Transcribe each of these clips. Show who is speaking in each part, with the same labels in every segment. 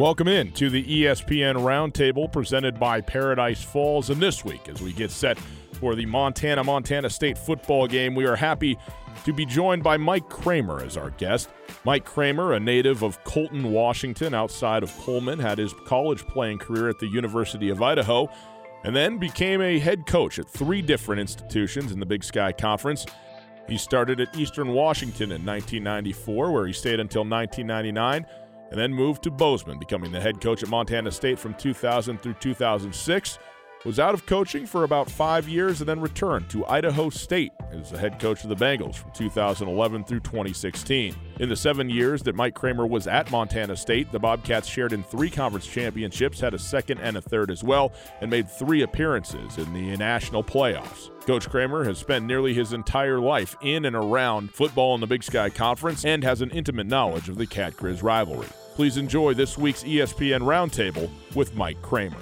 Speaker 1: Welcome in to the ESPN Roundtable presented by Paradise Falls. And this week, as we get set for the Montana Montana State football game, we are happy to be joined by Mike Kramer as our guest. Mike Kramer, a native of Colton, Washington, outside of Pullman, had his college playing career at the University of Idaho, and then became a head coach at three different institutions in the Big Sky Conference. He started at Eastern Washington in 1994, where he stayed until 1999, and then moved to Bozeman, becoming the head coach at Montana State from 2000 through 2006 was out of coaching for about five years and then returned to Idaho State as the head coach of the Bengals from 2011 through 2016. In the seven years that Mike Kramer was at Montana State, the Bobcats shared in three conference championships, had a second and a third as well, and made three appearances in the national playoffs. Coach Kramer has spent nearly his entire life in and around football in the Big Sky Conference and has an intimate knowledge of the Cat Grizz rivalry. Please enjoy this week's ESPN Roundtable with Mike Kramer.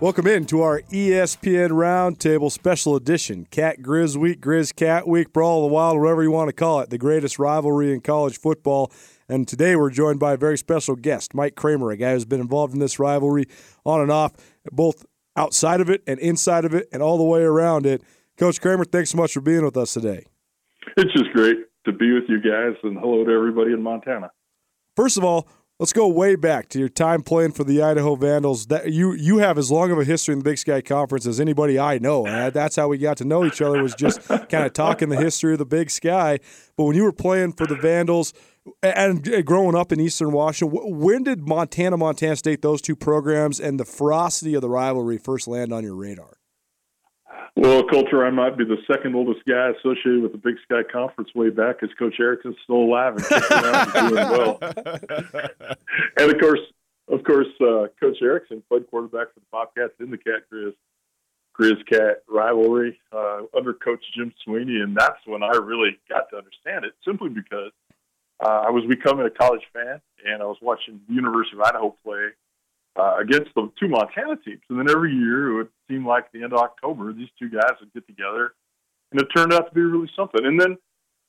Speaker 2: Welcome in to our ESPN Roundtable Special Edition, Cat Grizz Week, Grizz Cat Week, Brawl of the Wild, whatever you want to call it, the greatest rivalry in college football. And today we're joined by a very special guest, Mike Kramer, a guy who's been involved in this rivalry on and off, both outside of it and inside of it and all the way around it. Coach Kramer, thanks so much for being with us today.
Speaker 3: It's just great to be with you guys, and hello to everybody in Montana.
Speaker 2: First of all, let's go way back to your time playing for the Idaho Vandals. That you you have as long of a history in the Big Sky Conference as anybody I know, and that's how we got to know each other. Was just kind of talking the history of the Big Sky. But when you were playing for the Vandals and growing up in Eastern Washington, when did Montana, Montana State, those two programs, and the ferocity of the rivalry first land on your radar?
Speaker 3: Well, Colter, I might be the second oldest guy associated with the Big Sky Conference way back, as Coach Erickson's still alive and kicking around and doing well. and of course, of course, uh, Coach Erickson played quarterback for the Bobcats in the Cat Grizz Grizz Cat rivalry uh, under Coach Jim Sweeney, and that's when I really got to understand it. Simply because uh, I was becoming a college fan, and I was watching the University of Idaho play uh, against the two Montana teams. And then every year it would seem like the end of October, these two guys would get together, and it turned out to be really something. And then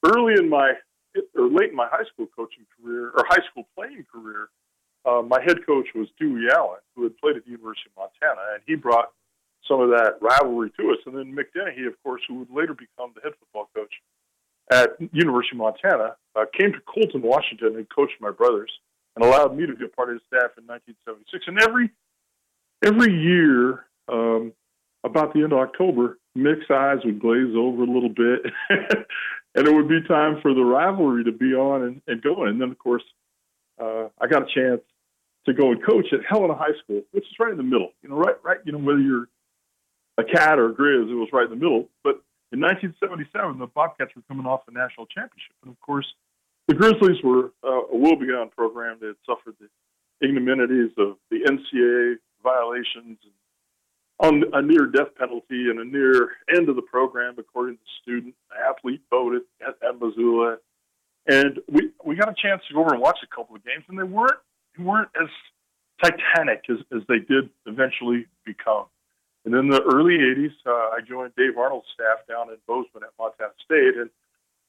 Speaker 3: early in my or late in my high school coaching career or high school playing career, uh, my head coach was Dewey Allen, who had played at the University of Montana, and he brought some of that rivalry to us. And then Mick Dennehy, of course, who would later become the head football coach at University of Montana, uh, came to Colton, Washington, and coached my brothers and allowed me to be a part of his staff in 1976. And every every year, um, about the end of October, Mick's eyes would glaze over a little bit, and it would be time for the rivalry to be on and, and going. And then, of course, uh, I got a chance to go and coach at Helena High School, which is right in the middle. You know, right, right. You know, whether you're a cat or a Grizz, it was right in the middle. But in 1977, the Bobcats were coming off the national championship, and of course, the Grizzlies were uh, a woebegone program that suffered the ignominies of the NCAA violations and on a near death penalty and a near end of the program, according to student athlete voted at, at Missoula. And we we got a chance to go over and watch a couple of games, and they weren't they weren't as titanic as, as they did eventually become. And in the early '80s, uh, I joined Dave Arnold's staff down in Bozeman at Montana State, and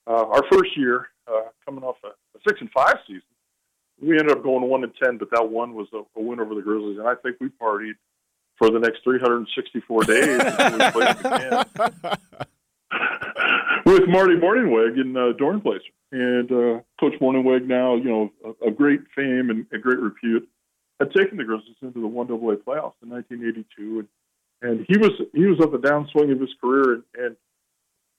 Speaker 3: uh, our first year, uh, coming off a, a six and five season, we ended up going one and ten, but that one was a, a win over the Grizzlies, and I think we partied for the next 364 days with Marty Mornhinweg in uh, Dornblaser. And uh, Coach Mornhinweg, now you know a great fame and a great repute, had taken the Grizzlies into the one AA playoffs in 1982, and and he was he was at the downswing of his career, and, and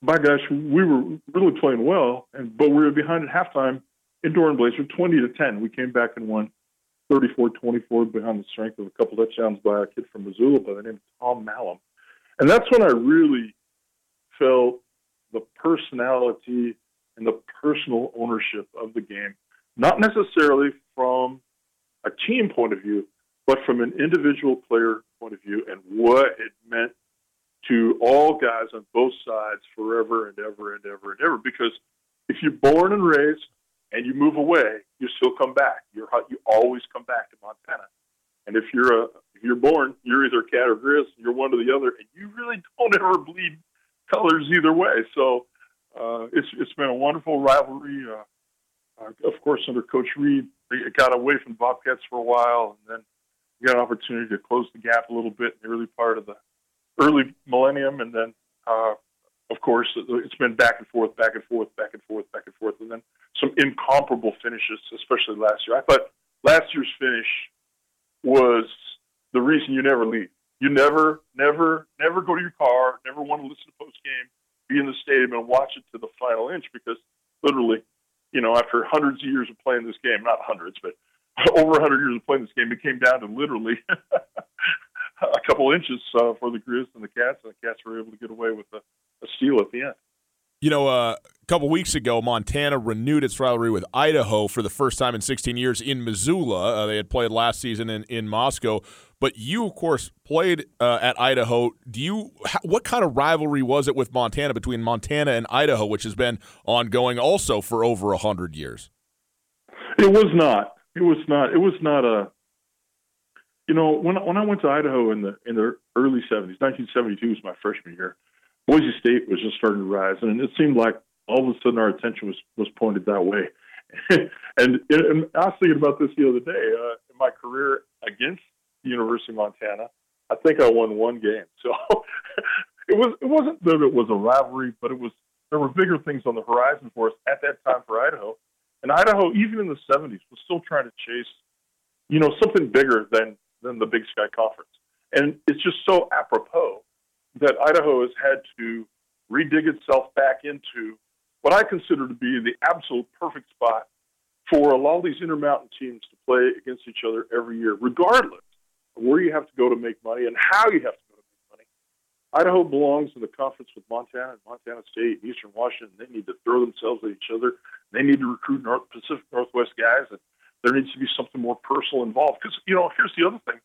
Speaker 3: my gosh, we were really playing well, and but we were behind at halftime in Dornblaser, 20 to 10. We came back and won 34-24 behind the strength of a couple touchdowns by a kid from Missoula by the name of Tom Malum. And that's when I really felt the personality and the personal ownership of the game, not necessarily from a team point of view, but from an individual player point of view and what it meant to all guys on both sides forever and ever and ever and ever. Because if you're born and raised and you move away, you still come back. You're you always come back to Montana. And if you're a if you're born, you're either cat or grizz. You're one or the other, and you really don't ever bleed colors either way. So uh, it's it's been a wonderful rivalry. Uh, Uh, of course, under Coach Reed, it got away from Bobcats for a while, and then got an opportunity to close the gap a little bit in the early part of the early millennium, and then, uh, of course, it's been back and forth, back and forth, back and forth, back and forth, and then some incomparable finishes, especially last year. I thought last year's finish was the reason you never leave. You never, never, never go to your car, never want to listen to post game, be in the stadium and watch it to the final inch because literally, you know, after hundreds of years of playing this game, not hundreds, but over 100 years of playing this game, it came down to literally a couple inches uh, for the Grizz and the Cats, and the Cats were able to get away with a, a steal at the end.
Speaker 1: You know, uh, a couple weeks ago, Montana renewed its rivalry with Idaho for the first time in 16 years in Missoula. Uh, they had played last season in, in Moscow, but you, of course, played uh, at Idaho. Do you? What kind of rivalry was it with Montana between Montana and Idaho, which has been ongoing also for over hundred years?
Speaker 3: It was not. It was not. It was not a. You know, when when I went to Idaho in the in the early '70s, 1972 was my freshman year Boise State was just starting to rise, and it seemed like all of a sudden our attention was was pointed that way. and, and, I was thinking about this the other day. Uh, in my career against the University of Montana, I think I won one game. So it was it wasn't that it was a rivalry, but it was there were bigger things on the horizon for us at that time for Idaho. And Idaho, even in the '70s, was still trying to chase, you know, something bigger than than the Big Sky Conference. And it's just so apropos that Idaho has had to redig itself back into what I consider to be the absolute perfect spot for a lot of these intermountain teams to play against each other every year, regardless of where you have to go to make money and how you have to go to make money. Idaho belongs in the conference with Montana and Montana State and Eastern Washington. They need to throw themselves at each other. They need to recruit North Pacific Northwest guys, and there needs to be something more personal involved. Because you know, here's the other thing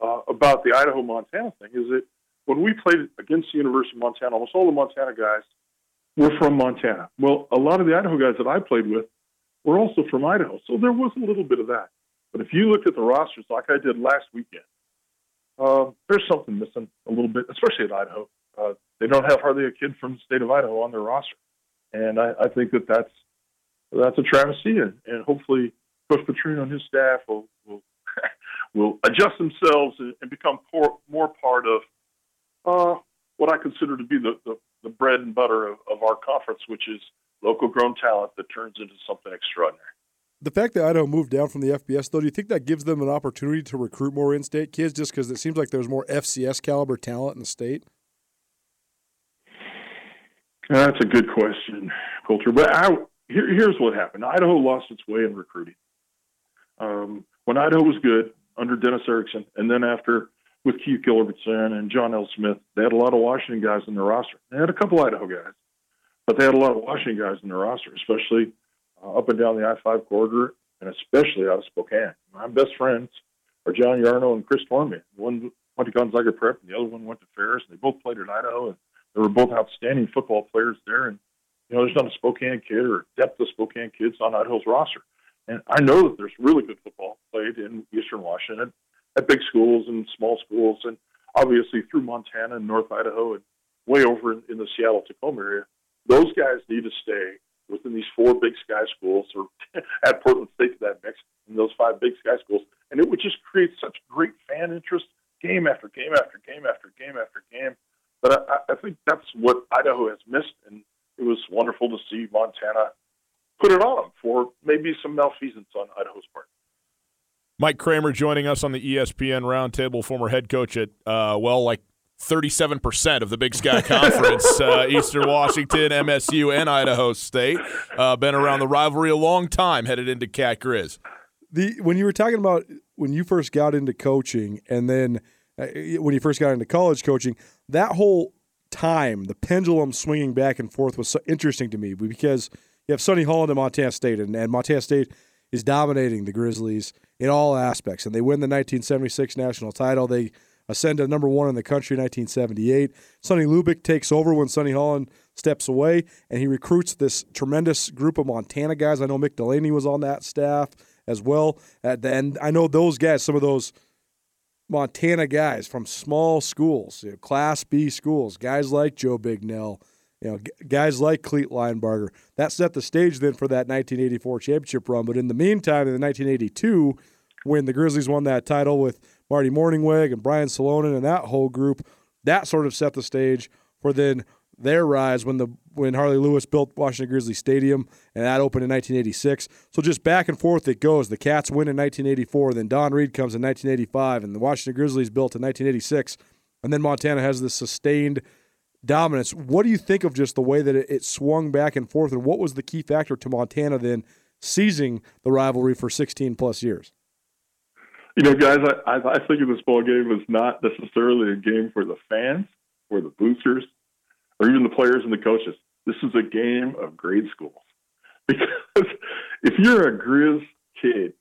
Speaker 3: uh, about the Idaho Montana thing is that when we played against the University of Montana, almost all the Montana guys were from Montana. Well, a lot of the Idaho guys that I played with were also from Idaho, so there was a little bit of that. But if you look at the rosters like I did last weekend, uh, there's something missing a little bit, especially at Idaho. Uh, they don't have hardly a kid from the state of Idaho on their roster, and I, I think that that's that's a travesty. And, and hopefully, Coach Petrino and his staff will will, will adjust themselves and, and become por- more part of uh, what I consider to be the, the, the bread and butter of, of our conference, which is local grown talent that turns into something extraordinary.
Speaker 2: The fact that Idaho moved down from the FBS, though, do you think that gives them an opportunity to recruit more in-state kids, just because it seems like there's more FCS caliber talent in the state?
Speaker 3: That's a good question, Colter. But I, here, here's what happened: Idaho lost its way in recruiting. Um, when Idaho was good under Dennis Erickson, and then after with Keith Gilbertson and John L. Smith. They had a lot of Washington guys in their roster. They had a couple Idaho guys, but they had a lot of Washington guys in their roster, especially uh, up and down the I-5 corridor, and especially out of Spokane. My best friends are John Yarno and Chris Tormey. One went to Gonzaga Prep, and the other one went to Ferris. And they both played at Idaho, and they were both outstanding football players there. And you know, there's not a Spokane kid or depth of Spokane kids on Idaho's roster. And I know that there's really good football played in Eastern Washington at big schools and small schools, and obviously through Montana and North Idaho and way over in, in the Seattle Tacoma area. Those guys need to stay within these four big sky schools or at Portland State to that mix in those five big sky schools. And it would just create such great fan interest game after game after game after game after game. But I, I think that's what Idaho has missed. And it was wonderful to see Montana put it on them for maybe some malfeasance on Idaho's part.
Speaker 1: Mike Kramer joining us on the ESPN Roundtable, former head coach at, uh, well, like 37% of the Big Sky Conference, uh, Eastern Washington, MSU, and Idaho State. Uh, been around the rivalry a long time, headed into Cat Grizz.
Speaker 2: The when you were talking about when you first got into coaching, and then uh, when you first got into college coaching, that whole time, the pendulum swinging back and forth was so interesting to me because you have Sonny Holland at Montana State, and, and Montana State is dominating the Grizzlies in all aspects. And they win the 1976 national title. They ascend to number one in the country in 1978. Sonny Lubick takes over when Sonny Holland steps away, and he recruits this tremendous group of Montana guys. I know Mick Delaney was on that staff as well. And I know those guys, some of those Montana guys from small schools, you know, Class B schools, guys like Joe Bignell You know, g- guys like Clete Linebarger. That set the stage then for that 1984 championship run. But in the meantime, in the 1982, when the Grizzlies won that title with Marty Mornhinweg and Brian Salonen and that whole group, that sort of set the stage for then their rise when the when Harley Lewis built Washington Grizzly Stadium and that opened in 1986. So just back and forth it goes. The Cats win in 1984, then Don Reed comes in 1985, and the Washington Grizzlies built in 1986, and then Montana has this sustained dominance. What do you think of just the way that it, it swung back and forth, and what was the key factor to Montana then seizing the rivalry for 16 plus years?
Speaker 3: You know, guys, I, I think this ball game was not necessarily a game for the fans, or the boosters, or even the players and the coaches. This is a game of grade schools. Because if you're a Grizz kid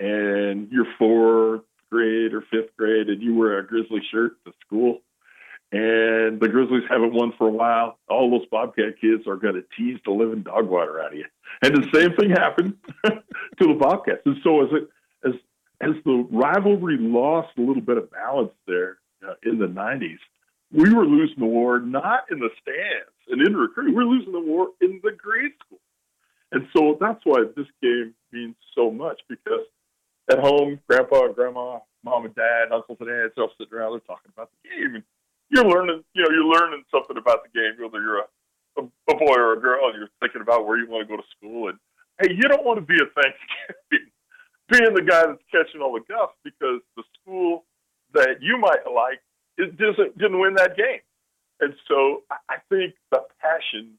Speaker 3: and you're fourth grade or fifth grade and you wear a Grizzly shirt to school, and the Grizzlies haven't won for a while, all those Bobcat kids are going to tease the living dog water out of you. And the same thing happened to the Bobcats. And so as it as as the rivalry lost a little bit of balance there uh, in the '90s, we were losing the war not in the stands and in recruiting. We're losing the war in the grade school. And so that's why this game means so much because at home, grandpa and grandma, mom and dad, uncles and aunts all sitting around, they're talking about the game. And you're learning, you know, you're learning something about the game, whether you're a, a, a boy or a girl, and you're thinking about where you want to go to school. And hey, you don't want to be a Thanksgiving being the guy that's catching all the guff because the school that you might like it doesn't didn't win that game. And so I think the passion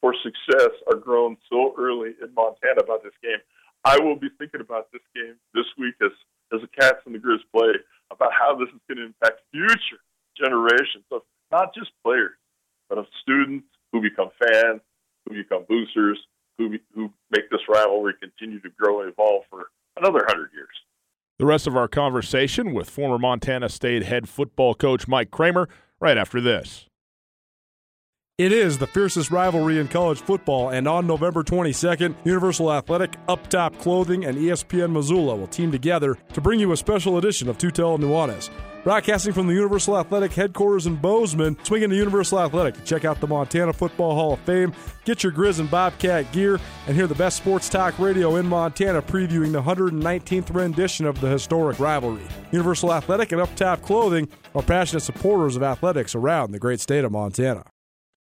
Speaker 3: for success are grown so early in Montana about this game. I will be thinking about this game this week as as the Cats and the Grizz play about how this is going to impact future generations of not just players, but of students who become fans, who become boosters, who who make this rivalry continue to grow and evolve for another hundred years.
Speaker 1: The rest of our conversation with former Montana State head football coach Mike Kramer right after this.
Speaker 2: It is the fiercest rivalry in college football, and on November 22nd, Universal Athletic, Up Top Clothing, and ESPN Missoula will team together to bring you a special edition of Tutel Nuanez. Broadcasting from the Universal Athletic headquarters in Bozeman, swing into Universal Athletic check out the Montana Football Hall of Fame, get your Grizz and Bobcat gear, and hear the best sports talk radio in Montana previewing the 119th rendition of the historic rivalry. Universal Athletic and Up Top Clothing are passionate supporters of athletics around the great state of Montana.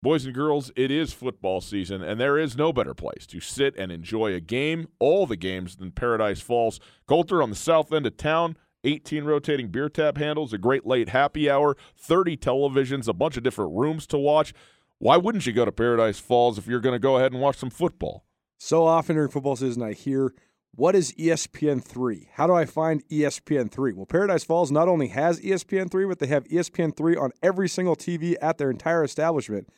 Speaker 1: Boys and girls, it is football season, and there is no better place to sit and enjoy a game, all the games, than Paradise Falls. Coulter on the south end of town, 18 rotating beer tap handles, a great late happy hour, 30 televisions, a bunch of different rooms to watch. Why wouldn't you go to Paradise Falls if you're going to go ahead and watch some football?
Speaker 2: So often during football season, I hear, What is ESPN 3? How do I find ESPN 3? Well, Paradise Falls not only has ESPN 3, but they have ESPN 3 on every single TV at their entire establishment.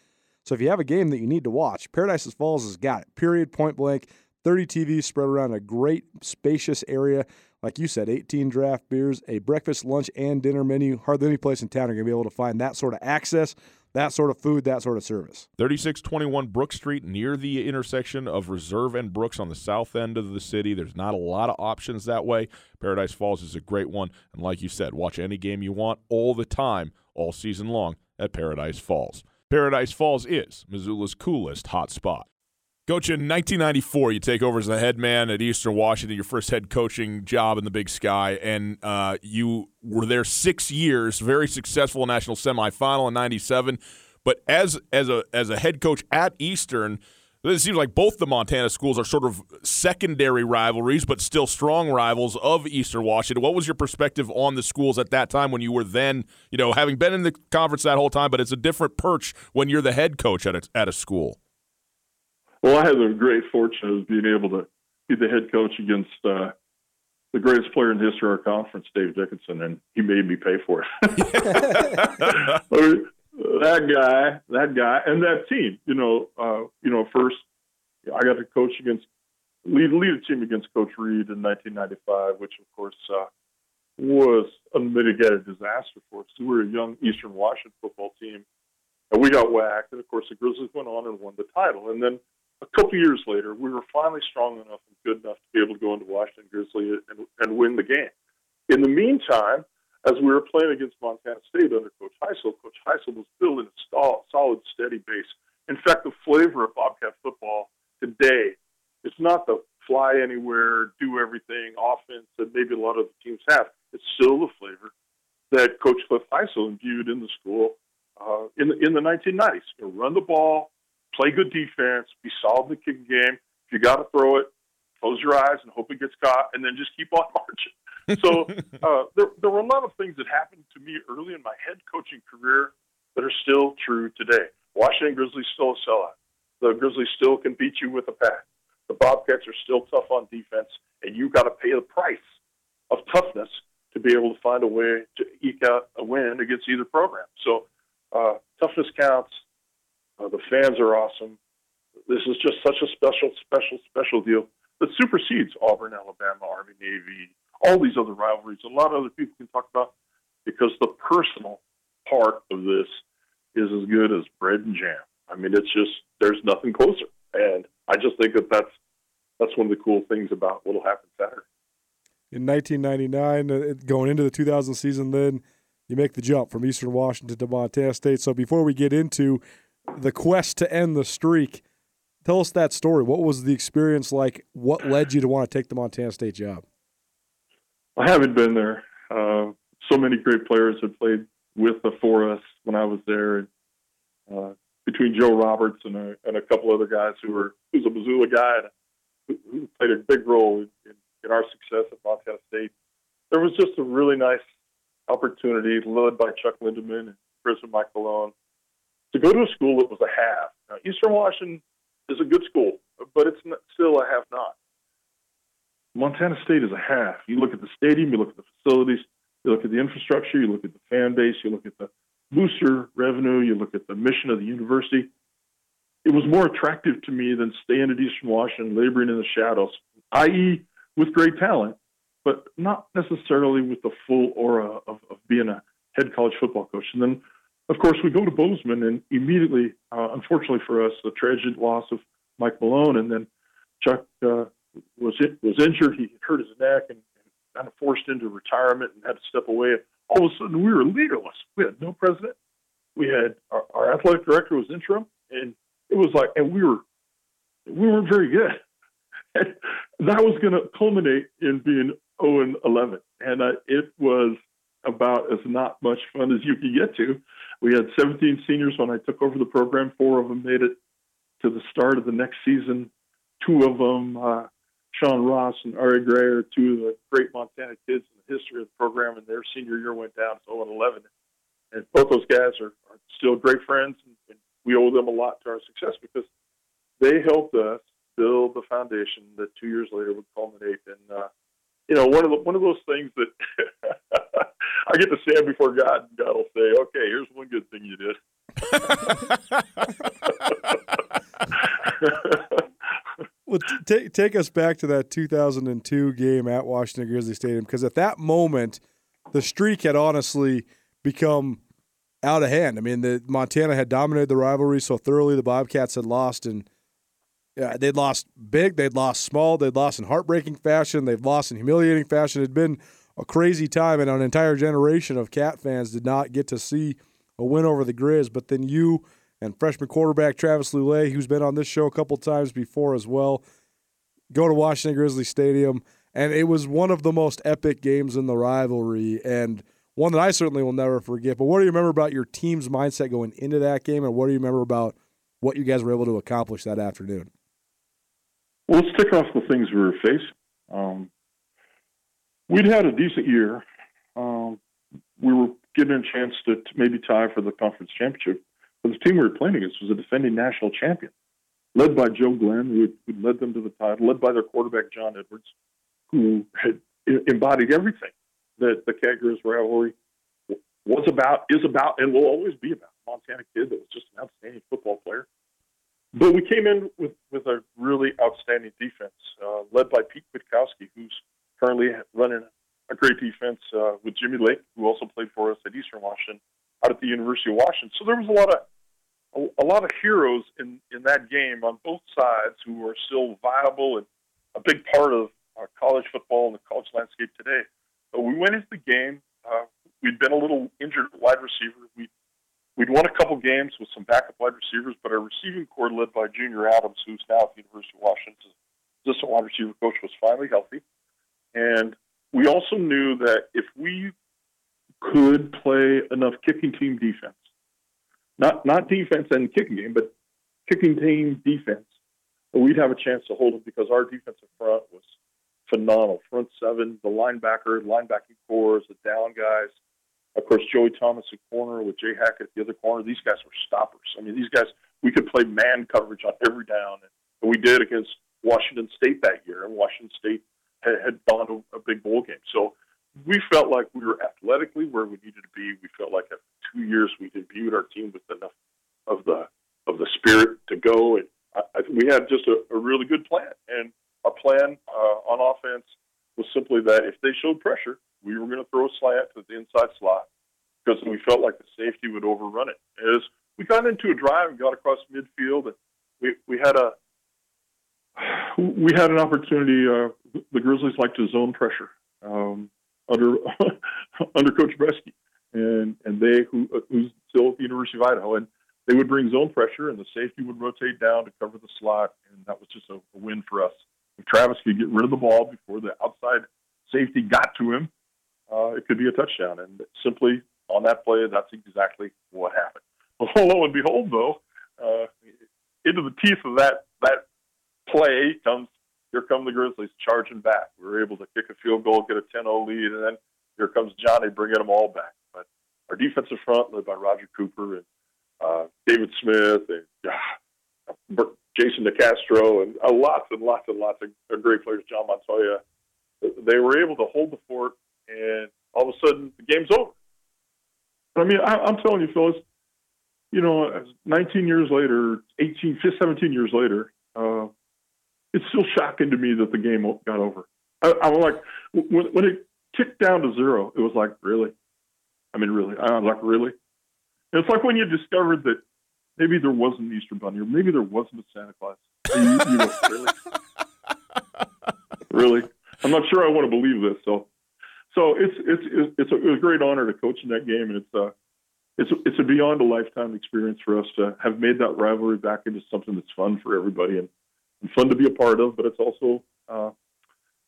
Speaker 2: So if you have a game that you need to watch, Paradise Falls has got it. Period, point blank. 30 TVs spread around a great, spacious area. Like you said, 18 draft beers, a breakfast, lunch, and dinner menu. Hardly any place in town are going to be able to find that sort of access, that sort of food, that sort of service.
Speaker 1: 3621 Brook Street, near the intersection of Reserve and Brooks on the south end of the city. There's not a lot of options that way. Paradise Falls is a great one. And like you said, watch any game you want all the time, all season long at Paradise Falls. Paradise Falls is Missoula's coolest hot spot. Coach, in 1994, you take over as the head man at Eastern Washington, your first head coaching job in the Big Sky, and uh, you were there six years, very successful national semifinal in '97. But as as a as a head coach at Eastern, it seems like both the Montana schools are sort of secondary rivalries, but still strong rivals of Eastern Washington. What was your perspective on the schools at that time when you were then, you know, having been in the conference that whole time, but it's a different perch when you're the head coach at a, at a school?
Speaker 3: Well, I had the great fortune of being able to be the head coach against uh, the greatest player in the history of our conference, Dave Dickenson, and he made me pay for it. that guy, that guy, and that team. You know, uh, you know, first I got to coach against lead lead a team against Coach Reed in 1995, which of course uh, was a mitigated disaster for us. We were a young Eastern Washington football team, and we got whacked. And of course, the Grizzlies went on and won the title. And then a couple years later, we were finally strong enough and good enough to be able to go into Washington Grizzly and, and win the game. In the meantime, as we were playing against Montana State under Coach Hysell, Coach Hysell was building a solid, steady base In fact, the flavor of Bobcat football today, it's not the fly anywhere, do everything offense that maybe a lot of the teams have. It's still the flavor that Coach Cliff Hysell imbued in the school uh, in the in the 1990s. You know, run the ball, play good defense, be solid in the kicking game. If you got to throw it, close your eyes and hope it gets caught, and then just keep on marching. So uh, there, there were a lot of things that happened to me early in my head coaching career that are still true today. Washington Grizzlies still a sellout. The Grizzlies still can beat you with a pack. The Bobcats are still tough on defense, and you got to pay the price of toughness to be able to find a way to eke out a win against either program. So uh, toughness counts. Uh, the fans are awesome. This is just such a special, special, special deal that supersedes Auburn, Alabama, Army, Navy, all these other rivalries. A lot of other people can talk about because the personal part of this is as good as bread and jam. I mean, it's just there's nothing closer, and I just think that that's that's one of the cool things about what'll happen Saturday.
Speaker 2: In 1999, uh, going into the 2000 season, then you make the jump from Eastern Washington to Montana State. So before we get into the quest to end the streak, tell us that story. What was the experience like? What led you to want to take the Montana State job?
Speaker 3: I haven't been there. Uh, so many great players have played with the for us when I was there. And, uh, between Joe Roberts and a, and a couple other guys who were who's a Missoula guy and who, played a big role in, in, our success at Montana State. There was just a really nice opportunity led by Chuck Lindeman and Brisbane Mike Malone to go to a school that was a half. Now, Eastern Washington is a good school, but it's still a have not. Montana State is a half. You look at the stadium, you look at the facilities, you look at the infrastructure, you look at the fan base, you look at the booster revenue, you look at the mission of the university. It was more attractive to me than staying at Eastern Washington, laboring in the shadows, i.e., with great talent, but not necessarily with the full aura of, of being a head college football coach. And then, of course, we go to Bozeman, and immediately, uh, unfortunately for us, the tragic loss of Mike Malone, and then Chuck uh, was was injured. He hurt his neck and, and kind of forced into retirement and had to step away. All of a sudden, we were leaderless. We had no president. We had our, our athletic director was interim, and it was like, and we were we weren't very good. And that was going to culminate in being 0 and 11, and uh, it was about as not much fun as you could get to. We had 17 seniors when I took over the program. Four of them made it to the start of the next season. Two of them uh, Sean Ross and Ari Gray are two of the great Montana kids in the history of the program, and their senior year went down 0 11. And both those guys are, are still great friends, and, and we owe them a lot to our success because they helped us build the foundation that two years later would culminate in, uh, you know, one of the, one of those things that I get to stand before God, and God will say, "Okay, here's one good thing you did."
Speaker 2: well, take take us back to that 2002 game at Washington Grizzly Stadium because at that moment, the streak had honestly become out of hand. I mean, the Montana had dominated the rivalry so thoroughly. The Bobcats had lost, and yeah, they'd lost big, they'd lost small, they'd lost in heartbreaking fashion, they've lost in humiliating fashion. It'd been a crazy time, and an entire generation of Cat fans did not get to see a win over the Grizz. But then you and freshman quarterback Travis Lulay, who's been on this show a couple times before as well, go to Washington Grizzly Stadium, and it was one of the most epic games in the rivalry, and one that I certainly will never forget. But what do you remember about your team's mindset going into that game, and what do you remember about what you guys were able to accomplish that afternoon?
Speaker 3: Well, let's tick off the things we were facing. Um, we'd had a decent year. Um, we were getting a chance to, to maybe tie for the conference championship but the team we were playing against was a defending national champion, led by Joe Glenn, who, who led them to the title, led by their quarterback John Edwards, who had embodied everything that the Cat rivalry was about, is about, and will always be about. Montana kid that was just an outstanding football player. But we came in with, with a really outstanding defense, uh, led by Pete Kwiatkowski, who's currently running a great defense uh, with Jimmy Lake, who also played for us at Eastern Washington, out at the University of Washington. So there was a lot of a, a lot of heroes in in that game on both sides who are still viable and a big part of uh, college football and the college landscape today. But we went into the game. Uh, we'd been a little injured wide receiver. We we'd won a couple games with some backup wide receivers, but our receiving core, led by Junior Adams, who's now at the University of Washington, assistant wide receiver coach, was finally healthy. And we also knew that if we could play enough kicking team defense, not not defense and kicking game, but kicking team defense, we'd have a chance to hold it because our defensive front was phenomenal. Front seven, the linebacker, linebacking cores, the down guys. Of course, Joey Thomas at corner with Jay Hackett at the other corner. These guys were stoppers. I mean, these guys, we could play man coverage on every down. And we did against Washington State that year. And Washington State had, had gone to a big bowl game. So we felt like we were athletically where we needed to be. We felt like after two years we imbued our team with enough of the of the spirit to go. And I, I, we had just a, a really good plan. And our plan uh, on offense was simply that if they showed pressure, we were going to throw a slant to the inside slot because we felt like the safety would overrun it. As we got into a drive and got across midfield, and we we had a we had an opportunity. Uh, the Grizzlies like to zone pressure um, under under Coach Breske, and and they who who's still at the University of Idaho, and they would bring zone pressure, and the safety would rotate down to cover the slot, and that was just a, a win for us. If Travis could get rid of the ball before the outside safety got to him, uh, it could be a touchdown. And simply on that play, that's exactly what happened. Well, lo and behold, though, uh, into the teeth of that that play comes here come the Grizzlies charging back. We were able to kick a field goal, get a 10-0 lead, and then here comes Johnny bringing them all back. But our defensive front, led by Roger Cooper and uh, David Smith and uh, Jason DeCastro and uh, lots and lots and lots of great players, John Montoya, they were able to hold the fort, and all of a sudden the game's over. I mean, I, I'm telling you, Phyllis, you know, 19 years later, 18, 17 years later, uh, it's still shocking to me that the game got over. I, I'm like, when, when it ticked down to zero, it was like, really? I mean, really? I was like, really? And it's like when you discovered that maybe there wasn't an Easter Bunny, or maybe there wasn't a Santa Claus. You, you know, really? really? I'm not sure I want to believe this. So, so it's it's it's a, it was a great honor to coach in that game, and it's uh it's it's a beyond a lifetime experience for us to have made that rivalry back into something that's fun for everybody and fun to be a part of. But it's also uh,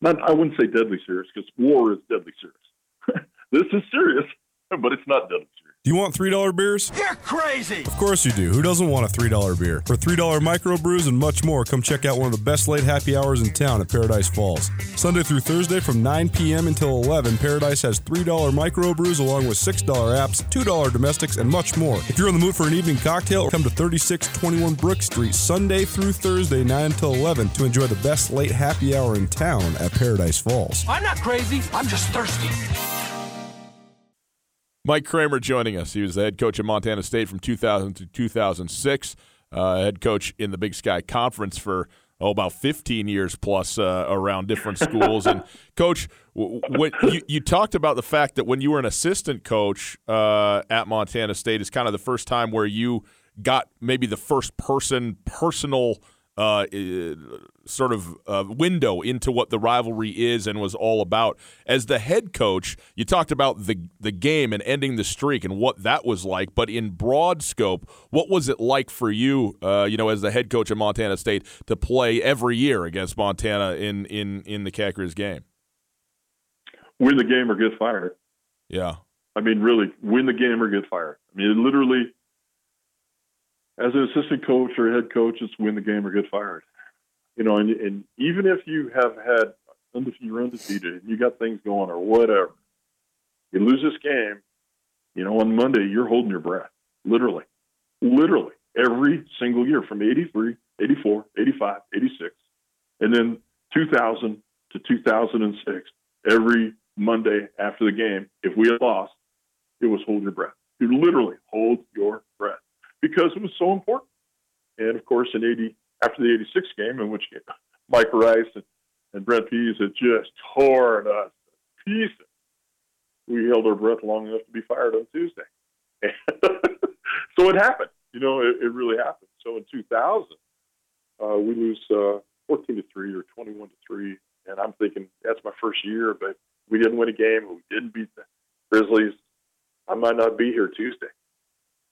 Speaker 3: not I wouldn't say deadly serious because war is deadly serious. this is serious, but it's not deadly serious.
Speaker 4: Do you want $3 beers?
Speaker 5: You're crazy!
Speaker 4: Of course you do. Who doesn't want a $3 beer? For $3 microbrews and much more, come check out one of the best late happy hours in town at Paradise Falls. Sunday through Thursday from 9 p.m. until 11, Paradise has $3 microbrews along with $6 apps, $2 domestics, and much more. If you're in the mood for an evening cocktail, come to 3621 Brook Street Sunday through Thursday, 9 until 11 to enjoy the best late happy hour in town at Paradise Falls.
Speaker 5: I'm not crazy, I'm just thirsty.
Speaker 1: Mike Kramer joining us. He was the head coach at Montana State from 2000 to 2006, uh, head coach in the Big Sky Conference for oh about 15 years plus uh, around different schools. and coach, when you, you talked about the fact that when you were an assistant coach uh, at Montana State, is kind of the first time where you got maybe the first person personal uh, sort of uh, window into what the rivalry is and was all about. As the head coach, you talked about the the game and ending the streak and what that was like. But in broad scope, what was it like for you, uh, you know, as the head coach of Montana State, to play every year against Montana in in in the Cacker's game?
Speaker 3: Win the game or get fired.
Speaker 1: Yeah.
Speaker 3: I mean, really, win the game or get fired. I mean, literally as an assistant coach or head coach, it's win the game or get fired. You know, and, and even if you have had you're undefeated and you got things going or whatever, you lose this game. You know, on Monday you're holding your breath, literally, literally every single year from 83, 84, 85, 86, and then 2000 to 2006. Every Monday after the game, if we had lost, it was hold your breath. You literally hold your breath because it was so important. And of course, in 80, after the 86 game, in which Mike Rice and, and Brent Pease had just torn us to pieces, we held our breath long enough to be fired on Tuesday. so it happened. You know, it, it, really happened. So in 2000, uh, we lose uh, 14 to 3 or 21 to 3. And I'm thinking, that's my first year, but we didn't win a game. We didn't beat the Grizzlies. I might not be here Tuesday.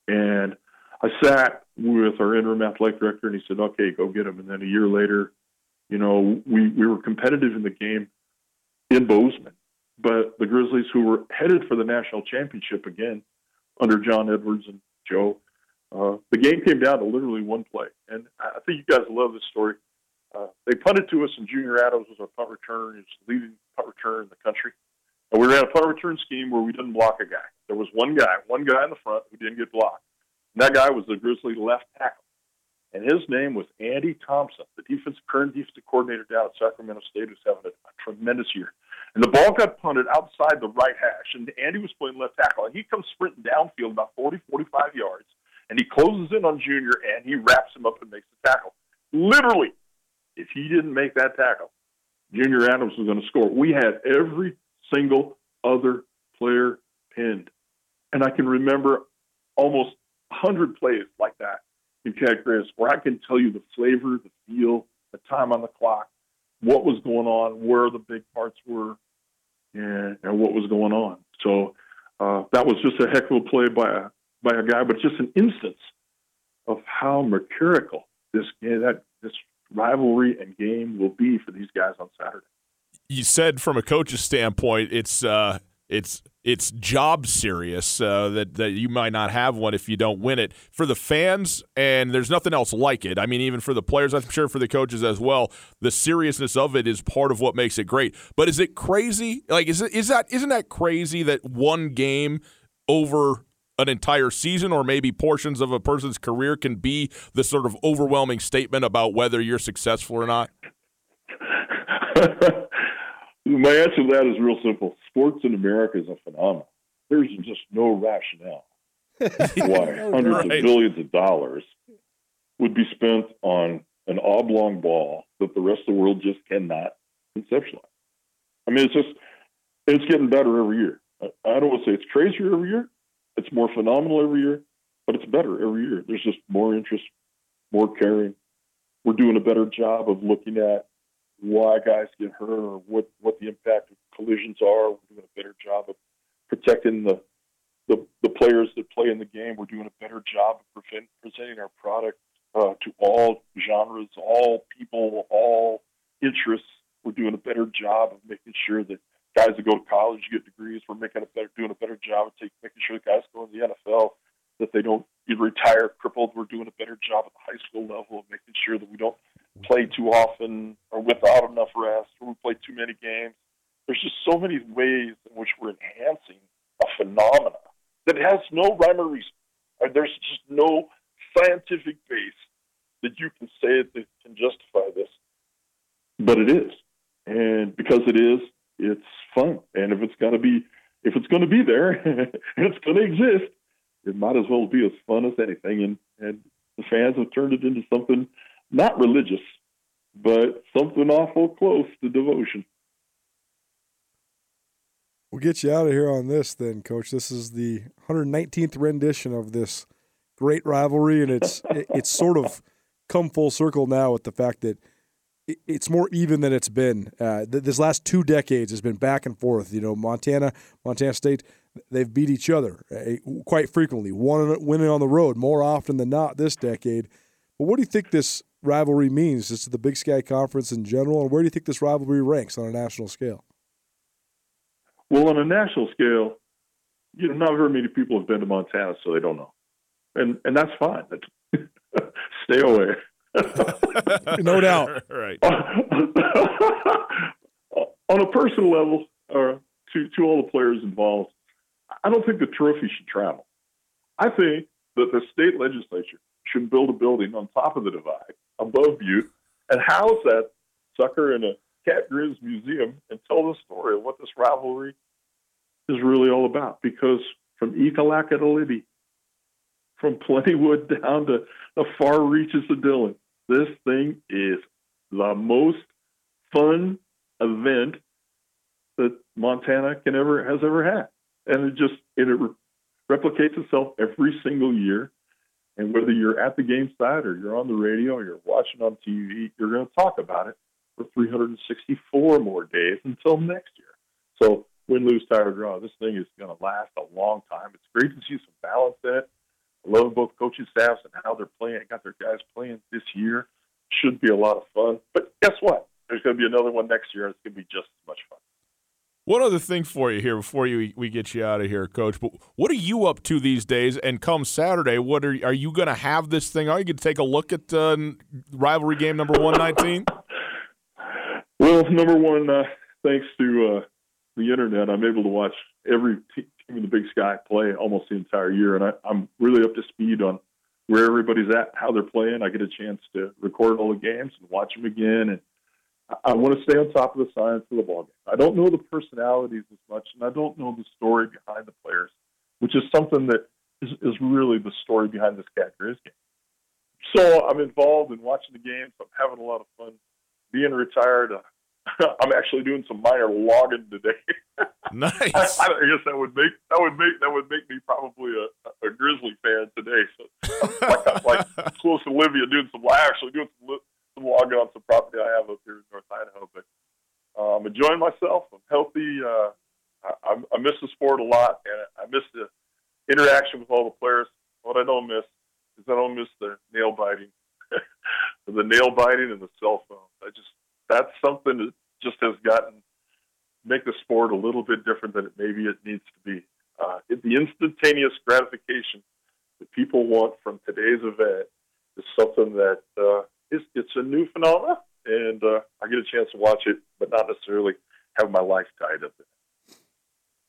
Speaker 3: And I sat with our interim athletic director, and he said, "Okay, go get him." And then a year later, you know, we we were competitive in the game in Bozeman, but the Grizzlies, who were headed for the national championship again under John Edwards and Joe, uh, the game came down to literally one play. And I think you guys love this story. Uh, they punted to us, and Junior Adams was our punt returner. He was leading punt returner in the country. And we ran a punt return scheme where we didn't block a guy. There was one guy, one guy in the front who didn't get blocked. That guy was the Grizzly left tackle. And his name was Andy Thompson, the defense current defensive coordinator down at Sacramento State, who's having a, a tremendous year. And the ball got punted outside the right hash, and Andy was playing left tackle. And he comes sprinting downfield about 40, 45 yards, and he closes in on Junior, and he wraps him up and makes the tackle. Literally, if he didn't make that tackle, Junior Adams was going to score. We had every single other player pinned. And I can remember almost 100 plays like that in Cat Grizz where I can tell you the flavor, the feel, the time on the clock, what was going on, where the big parts were, and, and what was going on. So uh, that was just a heck of a play by a by a guy, but just an instance of how mercurial this that this rivalry and game will be for these guys on Saturday.
Speaker 1: You said from a coach's standpoint, it's uh, it's it's job serious uh, that that you might not have one if you don't win it. For the fans and there's nothing else like it. I mean even for the players i'm sure for the coaches as well the seriousness of it is part of what makes it great. But is it crazy? Like is it is that isn't that crazy that one game over an entire season or maybe portions of a person's career can be the sort of overwhelming statement about whether you're successful or not
Speaker 3: My answer to that is real simple. Sports in America is a phenomenon. There's just no rationale why hundreds right. of billions of dollars would be spent on an oblong ball that the rest of the world just cannot conceptualize. I mean, it's just it's getting better every year. I don't want to say it's crazier every year. It's more phenomenal every year, but it's better every year. There's just more interest, more caring. We're doing a better job of looking at why guys get hurt or what, what the impact of collisions are. We're doing a better job of protecting the, the, the players that play in the game. We're doing a better job of prevent, presenting our product uh, to all genres, all people, all interests. We're doing a better job of making sure that guys that go to college get degrees. We're making a better, doing a better job of take, making sure the guys go in the NFL that they don't retire crippled. We're doing a better job at the high school level of making sure that we don't play too often or without enough rest or we play too many games. There's just so many ways in which we're enhancing a phenomena that has no rhyme or reason. There's just no scientific base that you can say that can justify this. But it is. And because it is, it's fun. And if it's gonna be if it's gonna be there it's gonna exist, it might as well be as fun as anything. And and the fans have turned it into something not religious, but something awful close to devotion.
Speaker 2: We'll get you out of here on this then, Coach. This is the 119th rendition of this great rivalry, and it's it's sort of come full circle now with the fact that it's more even than it's been. Uh, this last two decades has been back and forth. You know, Montana, Montana State, they've beat each other uh, quite frequently, one winning on the road more often than not this decade. But what do you think this rivalry means just to the Big Sky Conference in general, and where do you think this rivalry ranks on a national scale?
Speaker 3: Well, on a national scale, you know, not very many people have been to Montana, so they don't know, and and that's fine. Stay away.
Speaker 2: no doubt.
Speaker 1: right.
Speaker 3: on a personal level, or uh, to to all the players involved, I don't think the trophy should travel. I think that the state legislature should build a building on top of the divide above you and house that sucker in a Cat Grizz museum and tell the story of what this rivalry is really all about. Because from Ekalaka to Libby, from Plentywood down to the far reaches of Dillon, this thing is the most fun event that Montana can ever has ever had, and it just it replicates itself every single year. And whether you're at the game site or you're on the radio or you're watching on TV, you're going to talk about it for 364 more days until next year. So win, lose, tie, or draw, this thing is going to last a long time. It's great to see some balance in it. I love both coaching staffs and how they're playing. Got their guys playing this year. Should be a lot of fun. But guess what? There's going to be another one next year. It's going to be just as much fun.
Speaker 1: One other thing for you here before you, we get you out of here, Coach. But what are you up to these days? And come Saturday, what are are you going to have this thing? Are you going to take a look at uh, rivalry game number one nineteen?
Speaker 3: Well, number one, uh, thanks to uh, the internet, I'm able to watch every team in the Big Sky play almost the entire year, and I, I'm really up to speed on where everybody's at, how they're playing. I get a chance to record all the games and watch them again, and I want to stay on top of the science of the ball game. I don't know the personalities as much, and I don't know the story behind the players, which is something that is, is really the story behind this Cat Grizz game. So I'm involved in watching the games. I'm having a lot of fun. Being retired, uh, I'm actually doing some minor logging today.
Speaker 1: nice.
Speaker 3: I, I, guess that would make that would make that would make me probably a, a Grizzly fan today. So like, like close to Olivia doing some actually doing some logging on some property I have up here in North Idaho. But uh, I'm enjoying myself. I'm healthy. Uh, I, I miss the sport a lot, and I miss the interaction with all the players. What I don't miss is I don't miss the nail biting, the nail biting, and the cell phone. I just that's something that just has gotten make the sport a little bit different than it maybe it needs to be. Uh, the instantaneous gratification that people want from today's event is something that uh, is, it's a new phenomenon, and uh, I get a chance to watch it, but not necessarily have my life tied up in it.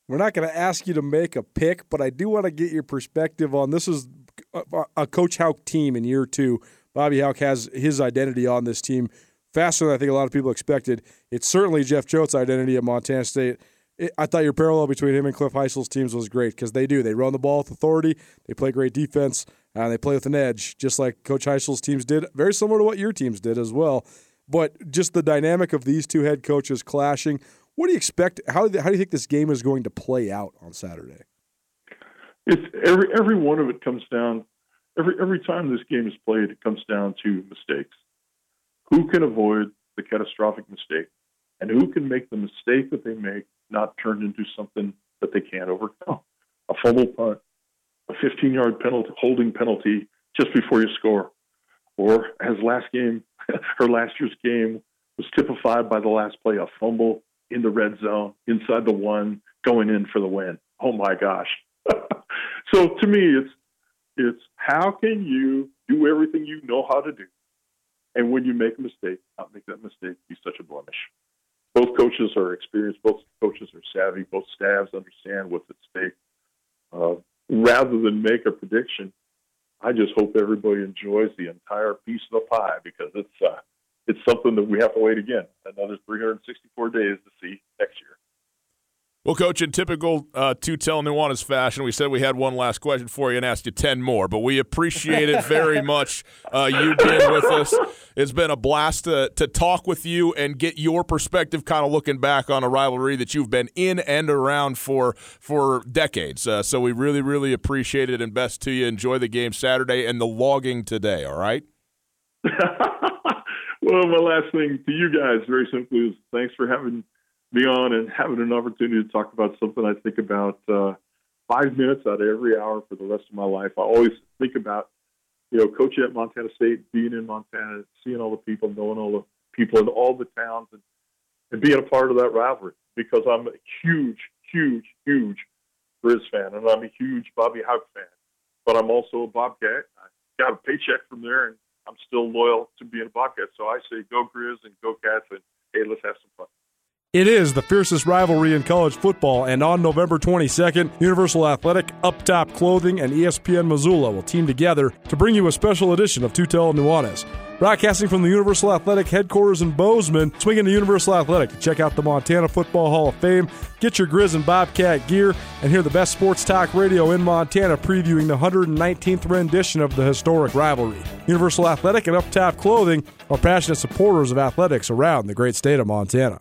Speaker 2: We're not going to ask you to make a pick, but I do want to get your perspective on this. Is a, a Coach Hauck team in year two. Bobby Hauck has his identity on this team faster than I think a lot of people expected. It's certainly Jeff Choate's identity at Montana State. I thought your parallel between him and Cliff Hysell's teams was great because they do. They run the ball with authority, they play great defense, and they play with an edge, just like Coach Hysell's teams did. Very similar to what your teams did as well. But just the dynamic of these two head coaches clashing. What do you expect? How, how do you think this game is going to play out on Saturday?
Speaker 3: It's every every one of it comes down. Every every time this game is played, it comes down to mistakes who can avoid the catastrophic mistake and who can make the mistake that they make not turned into something that they can't overcome. A fumble punt, a 15 yard penalty, holding penalty just before you score. Or as last game, her last year's game was typified by the last play, a fumble in the red zone, inside the one, going in for the win. Oh my gosh. so to me, it's it's how can you do everything you know how to do and when you make a mistake, not make that mistake be such a blemish. Both coaches are experienced. Both coaches are savvy. Both staffs understand what's at stake. Uh, rather than make a prediction, I just hope everybody enjoys the entire piece of the pie because it's uh, it's something that we have to wait again another 364 days to see next year.
Speaker 1: Well, Coach, in typical uh, Two-Tell Nuanez fashion, we said we had one last question for you and asked you 10 more, but we appreciate it very much, uh, you being with us. It's been a blast to, to talk with you and get your perspective kind of looking back on a rivalry that you've been in and around for for decades. Uh, so we really, really appreciate it and best to you. Enjoy the game Saturday and the logging today, all right?
Speaker 3: well, my last thing to you guys, very simply, is thanks for having – be on and having an opportunity to talk about something I think about uh, five minutes out of every hour for the rest of my life. I always think about, you know, coaching at Montana State, being in Montana, seeing all the people, knowing all the people in all the towns, and, and being a part of that rivalry because I'm a huge, huge, huge Grizz fan, and I'm a huge Bobby Hauck fan. But I'm also a Bobcat. I got a paycheck from there, and I'm still loyal to being a Bobcat. So I say go Grizz and go Cats, and hey, let's have some fun.
Speaker 2: It is the fiercest rivalry in college football, and on November 22nd, Universal Athletic, Up Top Clothing, and ESPN Missoula will team together to bring you a special edition of Two-Tell Nuanez. Broadcasting from the Universal Athletic headquarters in Bozeman, swing into Universal Athletic to check out the Montana Football Hall of Fame, get your Grizz and Bobcat gear, and hear the best sports talk radio in Montana previewing the 119th rendition of the historic rivalry. Universal Athletic and Up Top Clothing are passionate supporters of athletics around the great state of Montana.